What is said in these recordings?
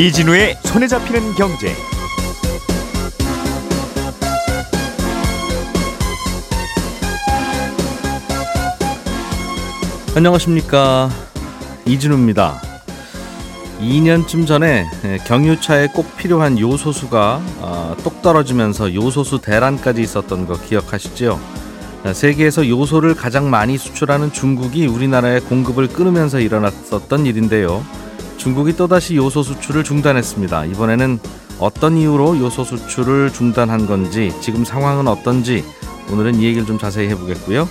이진우의 손에 잡히는 경제. 안녕하십니까 이진우입니다. 2년쯤 전에 경유차에 꼭 필요한 요소수가 아, 똑 떨어지면서 요소수 대란까지 있었던 거 기억하시죠? 세계에서 요소를 가장 많이 수출하는 중국이 우리나라의 공급을 끊으면서 일어났었던 일인데요. 중국이 또다시 요소 수출을 중단했습니다. 이번에는 어떤 이유로 요소 수출을 중단한 건지, 지금 상황은 어떤지 오늘은 이 얘기를 좀 자세히 해보겠고요.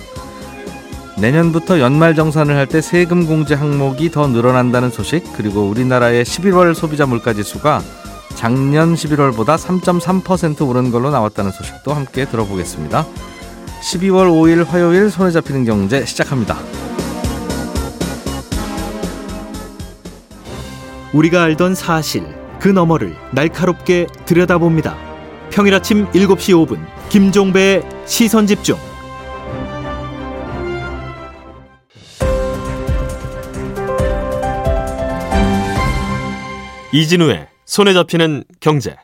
내년부터 연말 정산을 할 때 세금 공제 항목이 더 늘어난다는 소식, 그리고 우리나라의 11월 소비자 물가 지수가 작년 11월보다 3.3% 오른 걸로 나왔다는 소식도 함께 들어보겠습니다. 12월 5일 화요일 손에 잡히는 경제 시작합니다. 우리가 알던 사실 그 너머를 날카롭게 들여다봅니다. 평일 아침 7시 5분 김종배의 시선 집중. 이진우의 손에 잡히는 경제.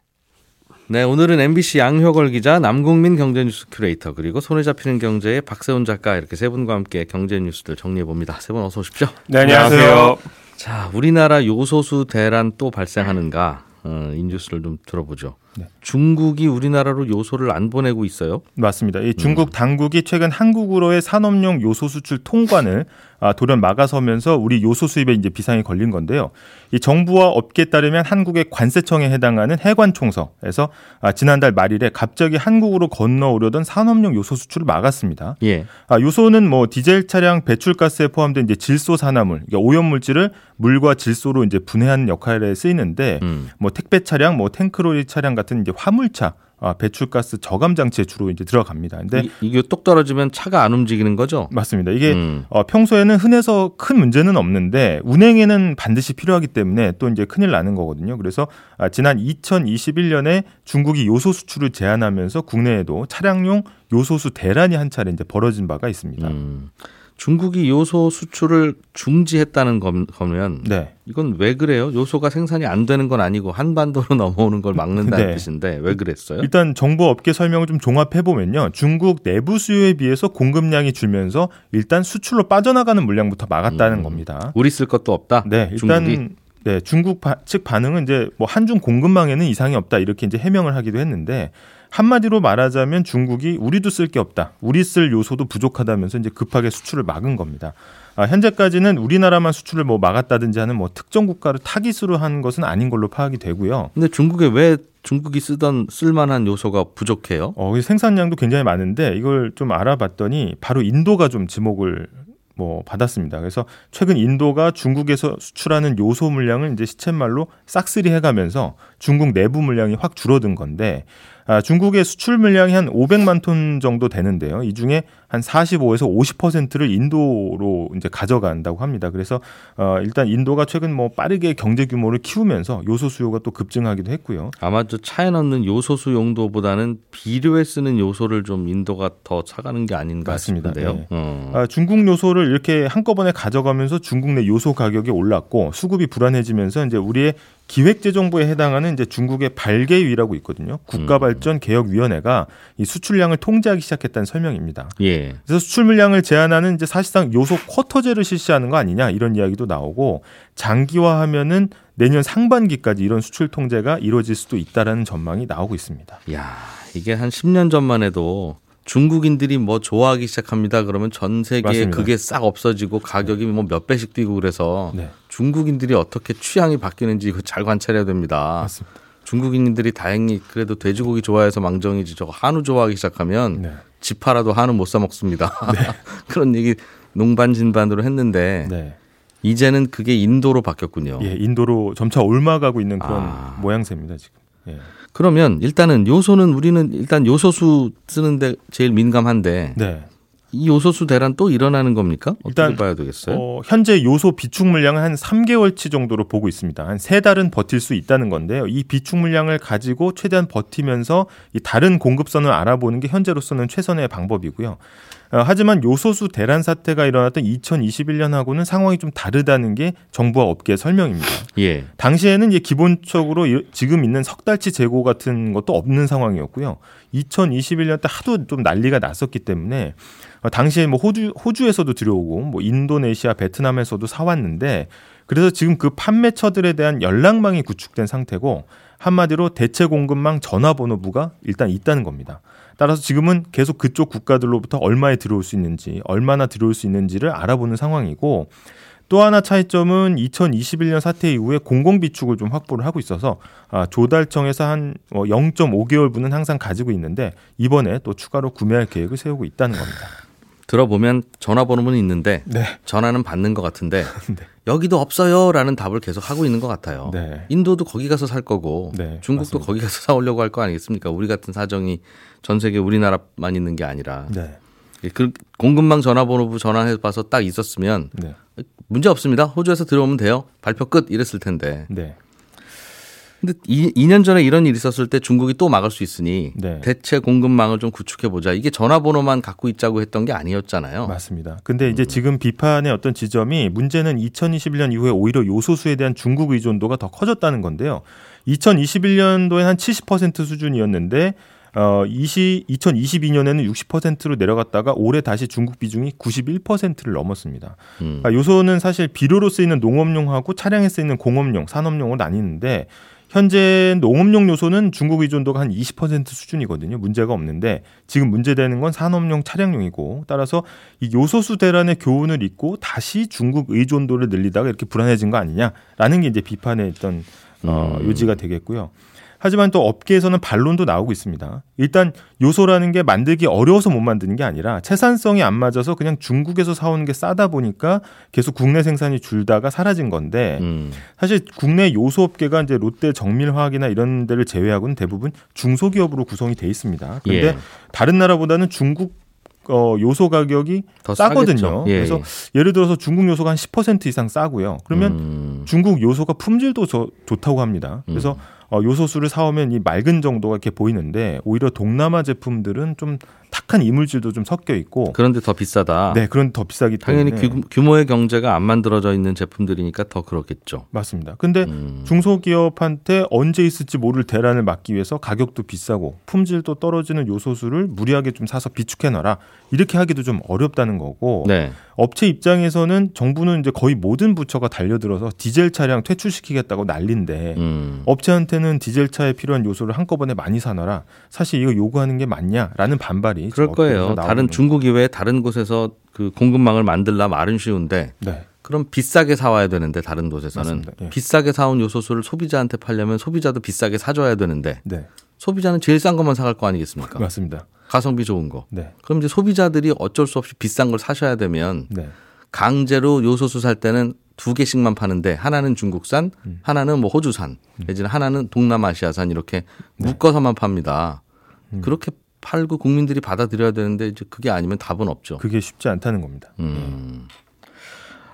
네, 오늘은 MBC 양효걸 기자, 남국민 경제뉴스 큐레이터, 그리고 손에 잡히는 경제의 박세훈 작가 이렇게 세 분과 함께 경제 뉴스들 정리해 봅니다. 세 분 어서 오십시오. 네, 안녕하세요. 자, 우리나라 요소수 대란 또 발생하는가? 어, 이 뉴스를 좀 들어보죠. 네. 중국이 우리나라로 요소를 안 보내고 있어요? 맞습니다. 이 중국 당국이 최근 한국으로의 산업용 요소 수출 통관을 아, 돌연 막아서면서 우리 요소 수입에 이제 비상이 걸린 건데요. 이 정부와 업계에 따르면 한국의 관세청에 해당하는 해관총서에서 아, 지난달 말일에 갑자기 한국으로 건너오려던 산업용 요소 수출을 막았습니다. 예. 아, 요소는 뭐 디젤 차량 배출가스에 포함된 이제 질소 산화물, 그러니까 오염 물질을 물과 질소로 이제 분해하는 역할에 쓰이는데 음. 뭐 택배 차량, 뭐 탱크로리 차량 같은 이제 화물차 아, 배출가스 저감 장치에 주로 이제 들어갑니다. 근데 이, 게똑 떨어지면 차가 안 움직이는 거죠? 맞습니다. 이게 음. 어, 평소에는 흔해서 큰 문제는 없는데 운행에는 반드시 필요하기 때문에 또 이제 큰일 나는 거거든요. 그래서 아, 지난 2021년에 중국이 요소 수출을 제한하면서 국내에도 차량용 요소수 대란이 한 차례 이제 벌어진 바가 있습니다. 음. 중국이 요소 수출을 중지했다는 거면 네. 이건 왜 그래요? 요소가 생산이 안 되는 건 아니고 한반도로 넘어오는 걸 막는다는 네. 뜻인데 왜 그랬어요? 일단 정부 업계 설명을 좀 종합해 보면요. 중국 내부 수요에 비해서 공급량이 줄면서 일단 수출로 빠져나가는 물량부터 막았다는 음. 겁니다. 우리 쓸 것도 없다. 네, 일단 중국이? 네, 중국 바, 측 반응은 이제 뭐 한중 공급망에는 이상이 없다 이렇게 이제 해명을 하기도 했는데 한마디로 말하자면 중국이 우리도 쓸 게 없다. 우리 쓸 요소도 부족하다면서 이제 급하게 수출을 막은 겁니다. 아, 현재까지는 우리나라만 수출을 뭐 막았다든지 하는 뭐 특정 국가를 타깃으로 한 것은 아닌 걸로 파악이 되고요. 근데 중국에 왜 중국이 쓰던 쓸만한 요소가 부족해요? 어, 생산량도 굉장히 많은데 이걸 좀 알아봤더니 바로 인도가 좀 지목을 뭐 받았습니다. 그래서 최근 인도가 중국에서 수출하는 요소 물량을 이제 시쳇말로 싹쓸이 해가면서 중국 내부 물량이 확 줄어든 건데 아, 중국의 수출 물량이 한 500만 톤 정도 되는데요. 이 중에 한 45에서 50%를 인도로 이제 가져간다고 합니다. 그래서 어, 일단 인도가 최근 뭐 빠르게 경제 규모를 키우면서 요소 수요가 또 급증하기도 했고요. 아마 저 차에 넣는 요소수 용도보다는 비료에 쓰는 요소를 좀 인도가 더 사가는 게 아닌가 맞습니다. 싶은데요. 네. 어. 아, 중국 요소를 이렇게 한꺼번에 가져가면서 중국 내 요소 가격이 올랐고 수급이 불안해지면서 이제 우리의 기획재정부에 해당하는 이제 중국의 발개위라고 있거든요. 국가발전개혁위원회가 이 수출량을 통제하기 시작했다는 설명입니다. 예. 그래서 수출 물량을 제한하는 이제 사실상 요소 쿼터제를 실시하는 거 아니냐 이런 이야기도 나오고 장기화하면은 내년 상반기까지 이런 수출 통제가 이루어질 수도 있다라는 전망이 나오고 있습니다. 야, 이게 한 10년 전만 해도 중국인들이 뭐 좋아하기 시작합니다. 그러면 전 세계에 맞습니다. 그게 싹 없어지고 가격이 뭐 몇 배씩 뛰고 그래서 네. 중국인들이 어떻게 취향이 바뀌는지 잘 관찰해야 됩니다. 맞습니다. 중국인들이 다행히 그래도 돼지고기 좋아해서 망정이지 저거 한우 좋아하기 시작하면 네. 집 팔아도 한우 못 사 먹습니다. 네. 그런 얘기 농반 진반으로 했는데 네. 이제는 그게 인도로 바뀌었군요. 예, 인도로 점차 올라가고 있는 그런 아. 모양새입니다 지금. 예. 그러면 일단은 요소는 우리는 일단 요소수 쓰는데 제일 민감한데 네. 이 요소수 대란 또 일어나는 겁니까? 일단, 봐야 되겠어요? 어, 현재 요소 비축 물량은 한 3개월치 정도로 보고 있습니다. 한 세 달은 버틸 수 있다는 건데요. 이 비축 물량을 가지고 최대한 버티면서 이 다른 공급선을 알아보는 게 현재로서는 최선의 방법이고요. 어, 하지만 요소수 대란 사태가 일어났던 2021년하고는 상황이 좀 다르다는 게 정부와 업계의 설명입니다. 예. 당시에는 이제 기본적으로 이- 지금 있는 석 달치 재고 같은 것도 없는 상황이었고요. 2021년 때 하도 좀 난리가 났었기 때문에 어, 당시에 뭐 호주 호주에서도 들여오고 뭐 인도네시아, 베트남에서도 사왔는데 그래서 지금 그 판매처들에 대한 연락망이 구축된 상태고 한마디로 대체 공급망 전화번호부가 일단 있다는 겁니다. 따라서 지금은 계속 그쪽 국가들로부터 얼마에 들어올 수 있는지, 얼마나 들어올 수 있는지를 알아보는 상황이고 또 하나 차이점은 2021년 사태 이후에 공공 비축을 좀 확보를 하고 있어서 아, 조달청에서 한 0.5개월분은 항상 가지고 있는데 이번에 또 추가로 구매할 계획을 세우고 있다는 겁니다. 들어보면 전화번호는 있는데 네. 전화는 받는 것 같은데 네. 여기도 없어요라는 답을 계속 하고 있는 것 같아요. 네. 인도도 거기 가서 살 거고 네, 중국도 맞습니다. 거기 가서 사오려고 할 거 아니겠습니까? 우리 같은 사정이 전 세계 우리나라만 있는 게 아니라 네. 그 공급망 전화번호부 전화해 봐서 딱 있었으면 네. 문제 없습니다. 호주에서 들어오면 돼요. 발표 끝 이랬을 텐데. 네. 근데 이, 2년 전에 이런 일이 있었을 때 중국이 또 막을 수 있으니 네. 대체 공급망을 좀 구축해 보자. 이게 전화번호만 갖고 있자고 했던 게 아니었잖아요. 맞습니다. 근데 이제 지금 비판의 어떤 지점이 문제는 2021년 이후에 오히려 요소수에 대한 중국 의존도가 더 커졌다는 건데요. 2021년도에 한 70% 수준이었는데 어 20, 2022년에는 60%로 내려갔다가 올해 다시 중국 비중이 91%를 넘었습니다. 음. 그러니까 요소는 사실 비료로 쓰이는 농업용하고 차량에 쓰이는 공업용, 산업용으로 나뉘는데 현재 농업용 요소는 중국 의존도가 한 20% 수준이거든요. 문제가 없는데 지금 문제되는 건 산업용, 차량용이고 따라서 이 요소수 대란의 교훈을 잊고 다시 중국 의존도를 늘리다가 이렇게 불안해진 거 아니냐라는 게 이제 비판의 어떤 어, 음. 요지가 되겠고요. 하지만 또 업계에서는 반론도 나오고 있습니다. 일단 요소라는 게 만들기 어려워서 못 만드는 게 아니라 채산성이 안 맞아서 그냥 중국에서 사오는 게 싸다 보니까 계속 국내 생산이 줄다가 사라진 건데 음. 사실 국내 요소 업계가 이제 롯데 정밀화학이나 이런 데를 제외하고는 대부분 중소기업으로 구성이 돼 있습니다. 그런데 예. 다른 나라보다는 중국 어, 요소 가격이 더 싸거든요. 예, 그래서 예. 예를 들어서 중국 요소가 한 10% 이상 싸고요. 그러면 음. 중국 요소가 품질도 저- 좋다고 합니다. 그래서 어, 요소수를 사오면 이 맑은 정도가 이렇게 보이는데 오히려 동남아 제품들은 좀 탁한 이물질도 좀 섞여 있고 그런데 더 비싸다. 네 그런 더 비싸기 때문에 당연히 규, 규모의 경제가 안 만들어져 있는 제품들이니까 더 그렇겠죠. 맞습니다. 근데 음. 중소기업한테 언제 있을지 모를 대란을 막기 위해서 가격도 비싸고 품질도 떨어지는 요소수를 무리하게 좀 사서 비축해 놔라 이렇게 하기도 좀 어렵다는 거고 네. 업체 입장에서는 정부는 이제 거의 모든 부처가 달려들어서 디젤 차량 퇴출시키겠다고 난린데 음. 업체한테는 디젤 차에 필요한 요소를 한꺼번에 많이 사놔라. 사실 이거 요구하는 게 맞냐라는 반발이 그럴 거예요. 다른 중국 이외에 다른 곳에서 그 공급망을 만들라 말은 쉬운데 네. 그럼 비싸게 사와야 되는데 다른 곳에서는. 예. 비싸게 사온 요소수를 소비자한테 팔려면 소비자도 비싸게 사줘야 되는데 네. 소비자는 제일 싼 것만 사갈 거 아니겠습니까? 맞습니다. 가성비 좋은 거. 네. 그럼 이제 소비자들이 어쩔 수 없이 비싼 걸 사셔야 되면 네. 강제로 요소수 살 때는 두 개씩만 파는데 하나는 중국산, 음. 하나는 뭐 호주산, 내지는 하나는 동남아시아산 이렇게 묶어서만 팝니다. 음. 그렇게 팔고 국민들이 받아들여야 되는데 이제 그게 아니면 답은 없죠. 그게 쉽지 않다는 겁니다. 음.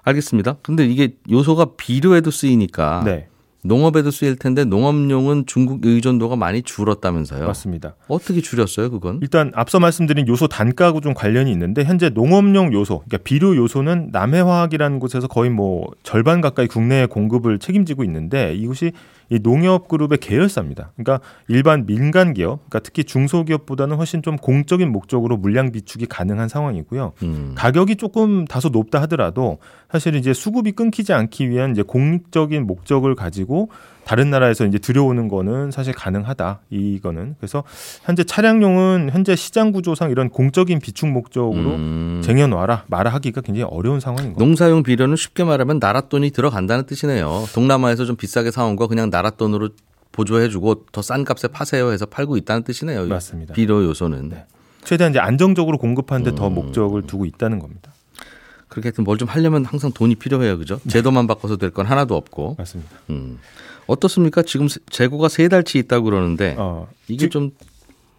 알겠습니다. 근데 이게 요소가 비료에도 쓰이니까 네. 농업에도 쓰일 텐데 농업용은 중국 의존도가 많이 줄었다면서요. 맞습니다. 어떻게 줄였어요, 그건? 일단 앞서 말씀드린 요소 단가하고 좀 관련이 있는데 현재 농업용 요소, 그러니까 비료 요소는 남해화학이라는 곳에서 거의 뭐 절반 가까이 국내에 공급을 책임지고 있는데 이곳이 이 농협 그룹의 계열사입니다. 그러니까 일반 민간 기업, 그러니까 특히 중소기업보다는 훨씬 좀 공적인 목적으로 물량 비축이 가능한 상황이고요. 음. 가격이 조금 다소 높다 하더라도 사실 이제 수급이 끊기지 않기 위한 이제 공적인 목적을 가지고 다른 나라에서 이제 들여오는 거는 사실 가능하다. 이거는 그래서 현재 차량용은 현재 시장 구조상 이런 공적인 비축 목적으로 음. 쟁여놔라 말아 하기가 굉장히 어려운 상황인 겁니다. 농사용 비료는 쉽게 말하면 나라 돈이 들어간다는 뜻이네요. 동남아에서 좀 비싸게 사온 거 그냥 나라 돈으로 보조해주고 더 싼 값에 파세요 해서 팔고 있다는 뜻이네요. 이 맞습니다. 비료 요소는. 네. 최대한 이제 안정적으로 공급하는 데더 음. 목적을 두고 있다는 겁니다. 그렇게 하여튼 뭘 좀 하려면 항상 돈이 필요해요. 그죠? 제도만 바꿔서 될 건 하나도 없고. 맞습니다. 음. 어떻습니까? 지금 세- 재고가 세 달치 있다고 그러는데 어, 이게 지- 좀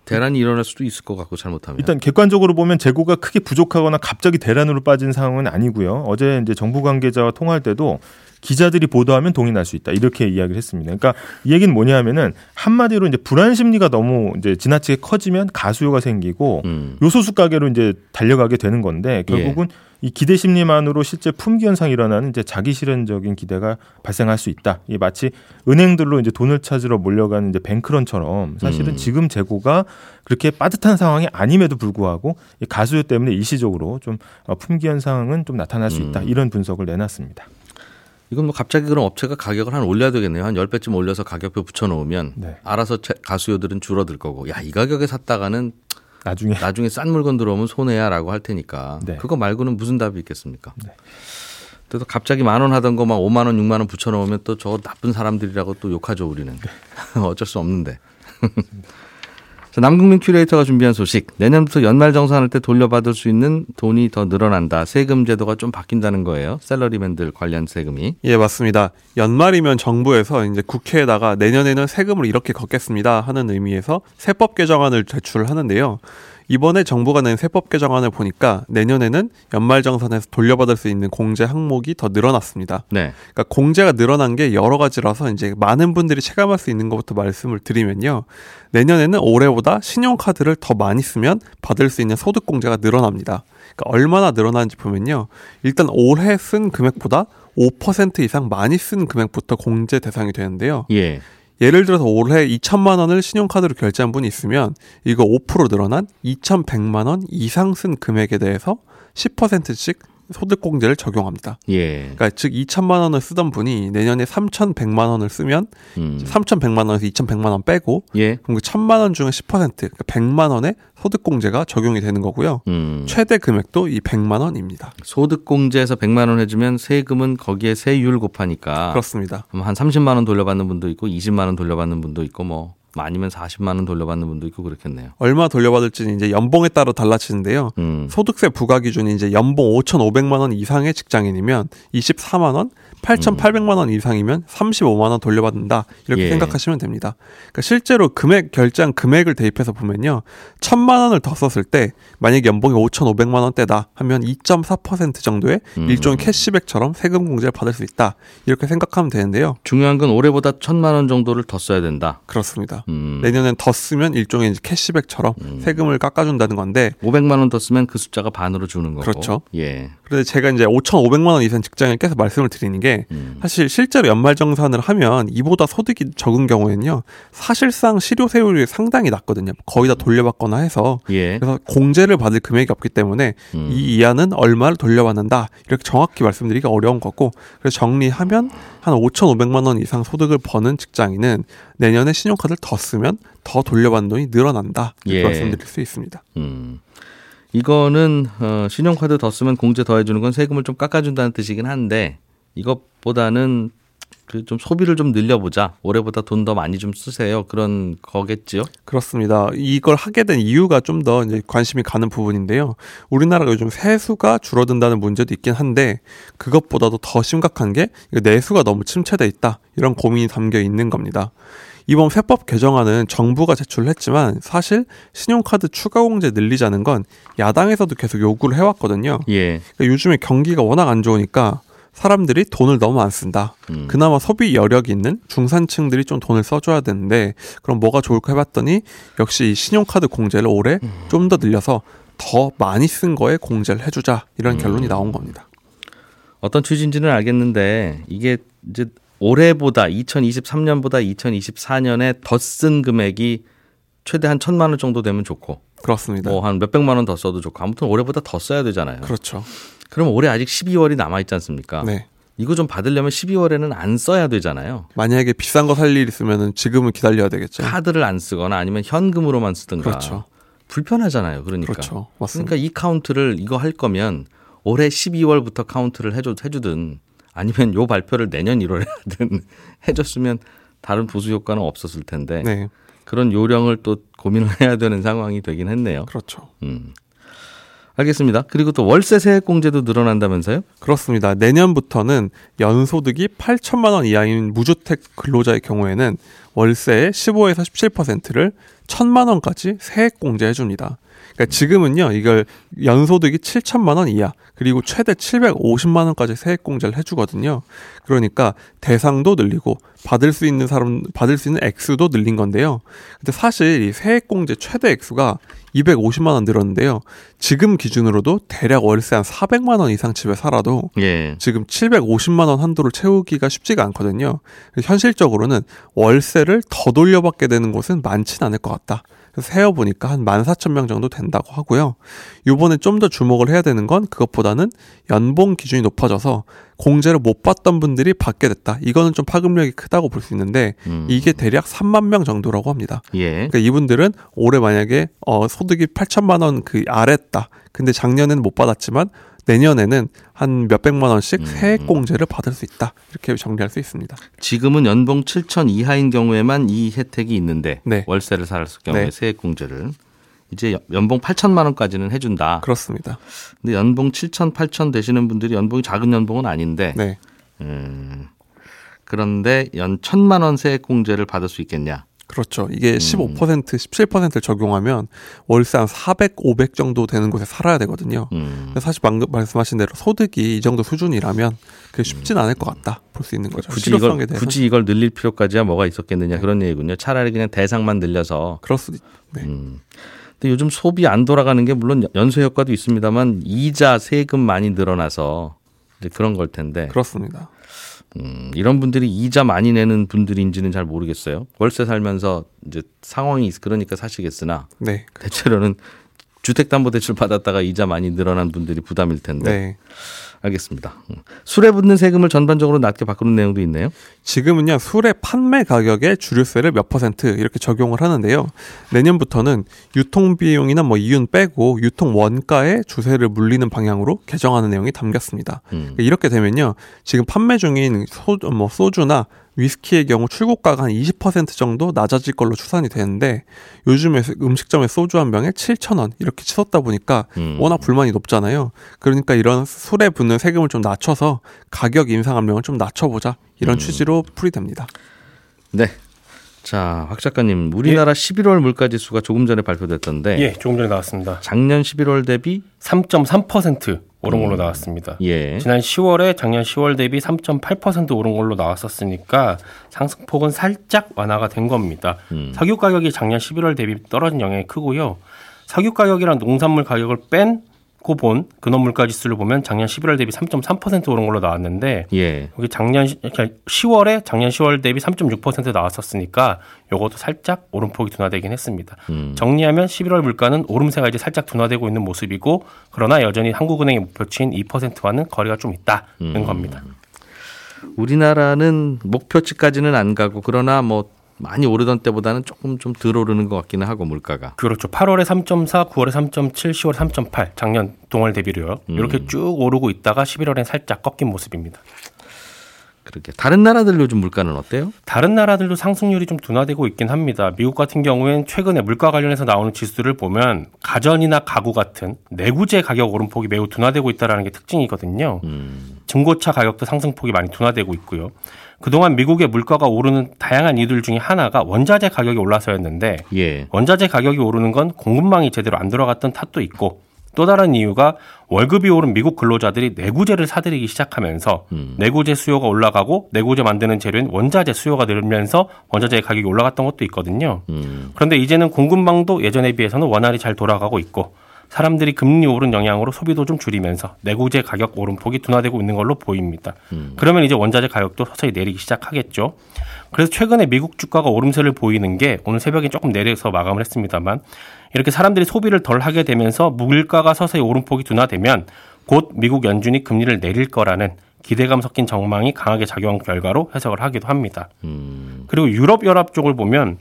대란이 일어날 수도 있을 것 같고 잘못하면. 일단 객관적으로 보면 재고가 크게 부족하거나 갑자기 대란으로 빠진 상황은 아니고요. 어제 이제 정부 관계자와 통화할 때도 기자들이 보도하면 동의 날 수 있다 이렇게 이야기를 했습니다. 그러니까 이 얘기는 뭐냐면은 한마디로 이제 불안 심리가 너무 이제 지나치게 커지면 가수요가 생기고 음. 요소수 가게로 이제 달려가게 되는 건데 예. 결국은 이 기대 심리만으로 실제 품귀 현상이 일어나는 이제 자기 실현적인 기대가 발생할 수 있다. 이 마치 은행들로 이제 돈을 찾으러 몰려가는 이제 뱅크런처럼 사실은 음. 지금 재고가 그렇게 빠듯한 상황이 아님에도 불구하고 이 가수요 때문에 일시적으로 좀 어, 품귀 현상은 좀 나타날 수 있다. 음. 이런 분석을 내놨습니다. 이건 뭐 갑자기 그럼 업체가 가격을 한 올려야 되겠네요. 한 10배쯤 올려서 가격표 붙여놓으면 네. 알아서 채- 가수요들은 줄어들 거고 야 이 가격에 샀다가는 나중에 나중에 싼 물건 들어오면 손해야라고 할 테니까 네. 그거 말고는 무슨 답이 있겠습니까? 그래서 갑자기 만 원 하던 거 막 5만 원, 6만 원 붙여놓으면 또 저 나쁜 사람들이라고 또 욕하죠 우리는 어쩔 수 없는데. 자, 남국민 큐레이터가 준비한 소식. 내년부터 연말 정산할 때 돌려받을 수 있는 돈이 더 늘어난다. 세금 제도가 좀 바뀐다는 거예요. 샐러리맨들 관련 세금이. 예, 맞습니다. 연말이면 정부에서 이제 국회에다가 내년에는 세금을 이렇게 걷겠습니다 하는 의미에서 세법 개정안을 제출하는데요. 이번에 정부가 낸 세법 개정안을 보니까 내년에는 연말정산에서 돌려받을 수 있는 공제 항목이 더 늘어났습니다. 네. 그러니까 공제가 늘어난 게 여러 가지라서 이제 많은 분들이 체감할 수 있는 것부터 말씀을 드리면요. 내년에는 올해보다 신용카드를 더 많이 쓰면 받을 수 있는 소득 공제가 늘어납니다. 그러니까 얼마나 늘어나는지 보면요. 일단 올해 쓴 금액보다 5% 이상 많이 쓴 금액부터 공제 대상이 되는데요. 예. 예를 들어서 올해 2천만 원을 신용카드로 결제한 분이 있으면 이거 5% 늘어난 2,100만 원 이상 쓴 금액에 대해서 10%씩 소득공제를 적용합니다. 예. 그러니까 즉 2천만 원을 쓰던 분이 내년에 3,100만 원을 쓰면 음. 3,100만 원에서 2,100만 원 빼고 예. 그럼 그 1,000만 원 중에 10% 그러니까 100만 원의 소득공제가 적용이 되는 거고요. 음. 최대 금액도 이 100만 원입니다. 소득공제에서 100만 원 해주면 세금은 거기에 세율 곱하니까 그렇습니다. 그럼 한 30만 원 돌려받는 분도 있고 20만 원 돌려받는 분도 있고 뭐 아니면 40만 원 돌려받는 분도 있고 그렇겠네요. 얼마 돌려받을지는 이제 연봉에 따라 달라지는데요. 음. 소득세 부과 기준이 이제 연봉 5,500만 원 이상의 직장인이면 24만 원, 8,800만 원 이상이면 35만 원 돌려받는다. 이렇게 예. 생각하시면 됩니다. 그러니까 실제로 금액 결제한 금액을 대입해서 보면요. 1,000만 원을 더 썼을 때 만약에 연봉이 5,500만 원대다 하면 2.4% 정도의 음. 일종의 캐시백처럼 세금 공제를 받을 수 있다. 이렇게 생각하면 되는데요. 중요한 건 올해보다 천만 원 정도를 더 써야 된다. 그렇습니다. 음. 내년엔 더 쓰면 일종의 이제 캐시백처럼 세금을 깎아준다는 건데 500만 원 더 쓰면 그 숫자가 반으로 주는 거고. 그렇죠. 예. 그런데 제가 이제 5,500만 원 이상 직장인 계속 말씀을 드리는 게 음. 사실 실제로 연말정산을 하면 이보다 소득이 적은 경우에는요 사실상 실효 세율이 상당히 낮거든요 거의 다 돌려받거나 해서 예. 그래서 공제를 받을 금액이 없기 때문에 음. 이 이하는 얼마를 돌려받는다 이렇게 정확히 말씀드리기가 어려운 거고 그래서 정리하면 한 5,500만 원 이상 소득을 버는 직장인은 내년에 신용카드를 더 쓰면 더 돌려받는 돈이 늘어난다 이렇게 예. 말씀드릴 수 있습니다. 음. 이거는 어, 신용카드 더 쓰면 공제 더 해주는 건 세금을 좀 깎아준다는 뜻이긴 한데 이것보다는 그 좀 소비를 좀 늘려보자. 올해보다 돈 더 많이 좀 쓰세요. 그런 거겠지요. 그렇습니다. 이걸 하게 된 이유가 좀 더 이제 관심이 가는 부분인데요. 우리나라가 요즘 세수가 줄어든다는 문제도 있긴 한데 그것보다도 더 심각한 게 내수가 너무 침체돼 있다. 이런 고민이 담겨 있는 겁니다. 이번 세법 개정안은 정부가 제출을 했지만 사실 신용카드 추가 공제 늘리자는 건 야당에서도 계속 요구를 해왔거든요. 예. 그러니까 요즘에 경기가 워낙 안 좋으니까 사람들이 돈을 너무 안 쓴다. 음. 그나마 소비 여력이 있는 중산층들이 좀 돈을 써줘야 되는데 그럼 뭐가 좋을까 해봤더니 역시 이 신용카드 공제를 올해 음. 좀더 늘려서 더 많이 쓴 거에 공제를 해주자 이런 음. 결론이 나온 겁니다. 어떤 취지인지는 알겠는데 이게 이제 올해보다 2023년보다 2024년에 더 쓴 금액이 최대 한 천만 원 정도 되면 좋고 그렇습니다. 뭐 한 몇백만 원 더 써도 좋고 아무튼 올해보다 더 써야 되잖아요. 그렇죠. 그럼 올해 아직 12월이 남아 있지 않습니까? 네. 이거 좀 받으려면 12월에는 안 써야 되잖아요. 만약에 비싼 거 살 일 있으면은 지금은 기다려야 되겠죠. 카드를 안 쓰거나 아니면 현금으로만 쓰든가. 그렇죠. 불편하잖아요. 그러니까. 그렇죠. 맞습니다. 그러니까 이 카운트를 이거 할 거면 올해 12월부터 카운트를 해줘, 해주든 아니면 요 발표를 내년 1월에 하든 해줬으면 다른 부수 효과는 없었을 텐데 네. 그런 요령을 또 고민을 해야 되는 상황이 되긴 했네요. 그렇죠. 음. 알겠습니다. 그리고 또 월세 세액공제도 늘어난다면서요? 그렇습니다. 내년부터는 연소득이 8천만 원 이하인 무주택 근로자의 경우에는 월세의 15에서 17%를 1천만 원까지 세액 공제해 줍니다. 그러니까 지금은요, 이걸 연소득이 7천만 원 이하, 그리고 최대 750만 원까지 세액 공제를 해주거든요. 그러니까 대상도 늘리고 받을 수 있는 사람, 받을 수 있는 액수도 늘린 건데요. 근데 사실 이 세액 공제 최대 액수가 250만 원 늘었는데요. 지금 기준으로도 대략 월세 한 400만 원 이상 집에 살아도 예. 지금 750만 원 한도를 채우기가 쉽지가 않거든요. 현실적으로는 월세를 더 돌려받게 되는 곳은 많지는 않을 것 같다. 세어보니까 한 14,000명 정도 된다고 하고요. 요번에 좀 더 주목을 해야 되는 건 그것보다는 연봉 기준이 높아져서 공제를 못 받던 분들이 받게 됐다. 이거는 좀 파급력이 크다고 볼 수 있는데 음. 이게 대략 3만 명 정도라고 합니다. 예. 그러니까 이분들은 올해 만약에 어 소득이 8천만 원 그 아래다. 근데 작년에는 못 받았지만 내년에는 한 몇백만 원씩 음, 세액 공제를 받을 수 있다. 이렇게 정리할 수 있습니다. 지금은 연봉 7천 이하인 경우에만 이 혜택이 있는데 네. 월세를 살았을 경우에 네. 세액 공제를 이제 연봉 8천만 원까지는 해준다. 그렇습니다. 근데 연봉 7천, 8천 되시는 분들이 연봉이 작은 연봉은 아닌데 네. 음, 그런데 연 천만 원 세액 공제를 받을 수 있겠냐? 그렇죠. 음. 이게 15%, 17%를 적용하면 월세 한 400, 500 정도 되는 곳에 살아야 되거든요. 음, 사실 방금 말씀하신 대로 소득이 이 정도 수준이라면 그게 쉽진 않을 것 같다. 볼 수 있는 거죠. 굳이 이걸. 굳이 이걸 늘릴 필요까지야 뭐가 있었겠느냐 그런 얘기군요. 차라리 그냥 대상만 늘려서 있- 네. 음. 근데 요즘 소비 안 돌아가는 게 물론 연쇄 효과도 있습니다만 이자 세금 많이 늘어나서 이제 그런 걸 텐데 그렇습니다. 음, 이런 분들이 이자 많이 내는 분들인지는 잘 모르겠어요. 월세 살면서 이제 상황이 있- 그러니까 사시겠으나 네. 대체로는 주택담보대출 받았다가 이자 많이 늘어난 분들이 부담일 텐데 네. 알겠습니다. 음. 술에 붙는 세금을 전반적으로 낮게 바꾸는 내용도 있네요. 지금은요 술의 판매 가격에 주류세를 몇 퍼센트 이렇게 적용을 하는데요. 내년부터는 유통 비용이나 뭐 이윤 빼고 유통 원가에 주세를 물리는 방향으로 개정하는 내용이 담겼습니다. 음. 이렇게 되면요 지금 판매 중인 소, 뭐 소주나 위스키의 경우 출고가가 한 20% 정도 낮아질 걸로 추산이 되는데 요즘에 음식점에 소주 한 병에 7,000원 이렇게 치솟다 보니까 음. 워낙 불만이 높잖아요. 그러니까 이런 술에 붙는 세금을 좀 낮춰서 가격 인상 압력을 좀 낮춰보자 이런 취지로 풀이됩니다. 네. 자, 박 작가님, 우리나라 11월 물가 지수가 조금 전에 발표됐던데 예, 조금 전에 나왔습니다. 작년 11월 대비 3.3% 오른 걸로 나왔습니다. 예. 지난 10월에 작년 10월 대비 3.8% 오른 걸로 나왔었으니까 상승폭은 살짝 완화가 된 겁니다. 음. 석유 가격이 작년 11월 대비 떨어진 영향이 크고요. 석유 가격이랑 농산물 가격을 뺀 고본 근원물가 지수를 보면 작년 11월 대비 3.3% 오른 걸로 나왔는데 예. 여기 작년 10월에 작년 10월 대비 3.6% 나왔었으니까 요것도 살짝 오름폭이 둔화되긴 했습니다. 음. 정리하면 11월 물가는 오름세가 이제 살짝 둔화되고 있는 모습이고 그러나 여전히 한국은행의 목표치인 2%와는 거리가 좀 있다는 음. 겁니다. 우리나라는 목표치까지는 안 가고 그러나 뭐 많이 오르던 때보다는 조금 좀 덜 오르는 것 같기는 하고 물가가. 그렇죠. 8월에 3.4, 9월에 3.7, 10월에 3.8 작년 동월 대비로요. 음. 이렇게 쭉 오르고 있다가 11월엔 살짝 꺾인 모습입니다. 그렇게 다른 나라들 요즘 물가는 어때요? 다른 나라들도 상승률이 좀 둔화되고 있긴 합니다. 미국 같은 경우엔 최근에 물가 관련해서 나오는 지수를 보면 가전이나 가구 같은 내구재 가격 오름폭이 매우 둔화되고 있다는 게 특징이거든요. 음. 중고차 가격도 상승폭이 많이 둔화되고 있고요. 그동안 미국의 물가가 오르는 다양한 이유들 중에 하나가 원자재 가격이 올라서였는데 예. 원자재 가격이 오르는 건 공급망이 제대로 안 들어갔던 탓도 있고 또 다른 이유가 월급이 오른 미국 근로자들이 내구재를 사들이기 시작하면서 음. 내구재 수요가 올라가고 내구재 만드는 재료인 원자재 수요가 늘면서 원자재 가격이 올라갔던 것도 있거든요. 음. 그런데 이제는 공급망도 예전에 비해서는 원활히 잘 돌아가고 있고 사람들이 금리 오른 영향으로 소비도 좀 줄이면서 내구재 가격 오름폭이 둔화되고 있는 걸로 보입니다. 음. 그러면 이제 원자재 가격도 서서히 내리기 시작하겠죠. 그래서 최근에 미국 주가가 오름세를 보이는 게 오늘 새벽에 조금 내려서 마감을 했습니다만 이렇게 사람들이 소비를 덜 하게 되면서 물가가 서서히 오름폭이 둔화되면 곧 미국 연준이 금리를 내릴 거라는 기대감 섞인 전망이 강하게 작용한 결과로 해석을 하기도 합니다. 음. 그리고 유럽 연합 쪽을 보면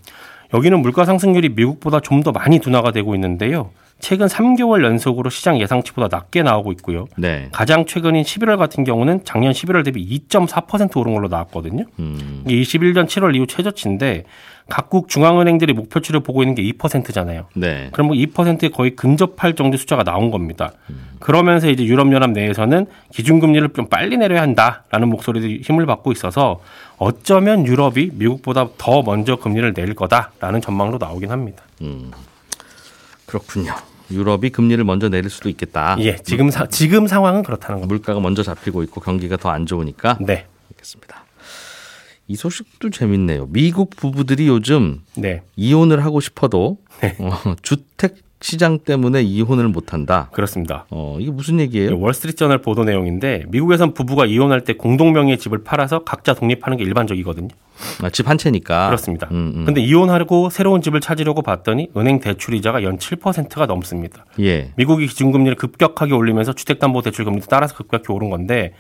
여기는 물가 상승률이 미국보다 좀 더 많이 둔화가 되고 있는데요. 최근 3개월 연속으로 시장 예상치보다 낮게 나오고 있고요. 네. 가장 최근인 11월 같은 경우는 작년 11월 대비 2.4% 오른 걸로 나왔거든요. 음. 이게 21년 7월 이후 최저치인데 각국 중앙은행들이 목표치를 보고 있는 게 2%잖아요. 네. 그럼 뭐 2%에 거의 근접할 정도 숫자가 나온 겁니다. 그러면서 이제 유럽연합 내에서는 기준금리를 좀 빨리 내려야 한다라는 목소리들이 힘을 받고 있어서 어쩌면 유럽이 미국보다 더 먼저 금리를 내릴 거다라는 전망도 나오긴 합니다. 그렇군요. 유럽이 금리를 먼저 내릴 수도 있겠다. 예, 지금 사, 지금 상황은 그렇다는 겁니다. 물가가 먼저 잡히고 있고 경기가 더 안 좋으니까 네, 알겠습니다. 이 소식도 재밌네요. 미국 부부들이 요즘 네, 이혼을 하고 싶어도 네. 어, 주택 시장 때문에 이혼을 못 한다. 그렇습니다. 어, 이게 무슨 얘기예요? 월스트리트저널 보도 내용인데 미국에선 부부가 이혼할 때 공동 명의의 집을 팔아서 각자 독립하는 게 일반적이거든요. 아, 집 한 채니까. 그렇습니다. 음, 음. 근데 이혼하려고 새로운 집을 찾으려고 봤더니 은행 대출 이자가 연 7%가 넘습니다. 예. 미국이 기준금리를 급격하게 올리면서 주택담보대출 금리도 따라서 급격히 오른 건데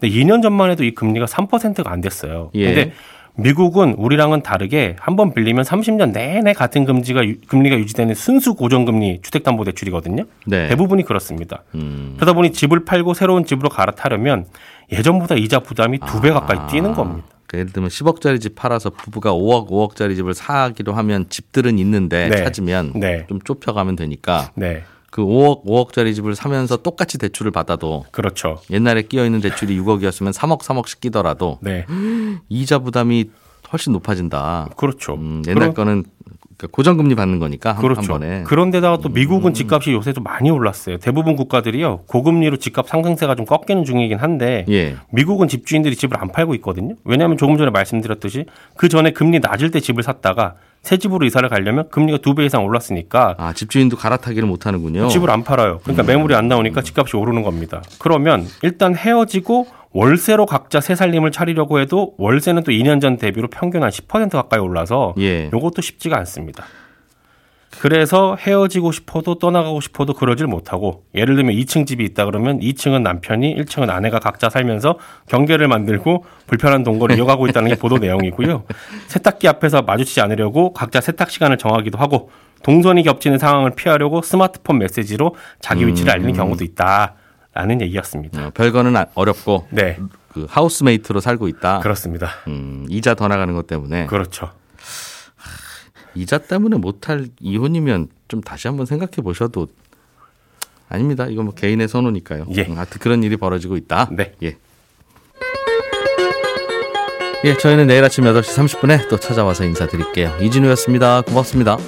근데 2년 전만 해도 이 금리가 3%가 안 됐어요. 예. 근데 미국은 우리랑은 다르게 한 번 빌리면 30년 내내 같은 금지가 유- 금리가 유지되는 순수 고정금리 주택담보대출이거든요. 네. 대부분이 그렇습니다. 음. 그러다 보니 집을 팔고 새로운 집으로 갈아타려면 예전보다 이자 부담이 두 배 가까이 뛰는 겁니다. 그 예를 들면 10억짜리 집 팔아서 부부가 5억, 5억짜리 집을 사기로 하면 집들은 있는데 네. 찾으면 네. 좀 좁혀가면 되니까 네, 그 5억, 5억짜리 집을 사면서 똑같이 대출을 받아도 그렇죠. 옛날에 끼어 있는 대출이 6억이었으면 3억, 3억씩 끼더라도 네, 이자 부담이 훨씬 높아진다. 그렇죠. 음, 옛날 그럼- 거는 그러니까 고정금리 받는 거니까 한, 그렇죠. 한 번에. 음. 그런데다가 또 미국은 집값이 요새 좀 많이 올랐어요. 대부분 국가들이요 고금리로 집값 상승세가 좀 꺾이는 중이긴 한데 예. 미국은 집주인들이 집을 안 팔고 있거든요. 왜냐하면 조금 전에 말씀드렸듯이 그 전에 금리 낮을 때 집을 샀다가 새 집으로 이사를 가려면 금리가 두 배 이상 올랐으니까 아, 집주인도 갈아타기를 못 하는군요. 집을 안 팔아요. 그러니까 매물이 안 나오니까 집값이 오르는 겁니다. 그러면 일단 헤어지고 월세로 각자 새 살림을 차리려고 해도 월세는 또 2년 전 대비로 평균 한 10% 가까이 올라서 예. 요것도 쉽지가 않습니다. 그래서 헤어지고 싶어도 떠나가고 싶어도 그러질 못하고 예를 들면 2층 집이 있다 그러면 2층은 남편이 1층은 아내가 각자 살면서 경계를 만들고 불편한 동거를 이어가고 있다는 게 보도 내용이고요. 세탁기 앞에서 마주치지 않으려고 각자 세탁 시간을 정하기도 하고 동선이 겹치는 상황을 피하려고 스마트폰 메시지로 자기 위치를 알리는 경우도 있다라는 얘기였습니다. 어, 별거는 아- 어렵고 네, 그 하우스메이트로 살고 있다. 그렇습니다. 음, 이자 더 나가는 것 때문에 그렇죠. 이자 때문에 못할 이혼이면 좀 다시 한번 생각해 보셔도 아닙니다. 이거 뭐 개인의 선호니까요. 예. 음, 하여튼 그런 일이 벌어지고 있다. 네. 예. 예, 저희는 내일 아침 8시 30분에 또 찾아와서 인사드릴게요. 이진우였습니다. 고맙습니다.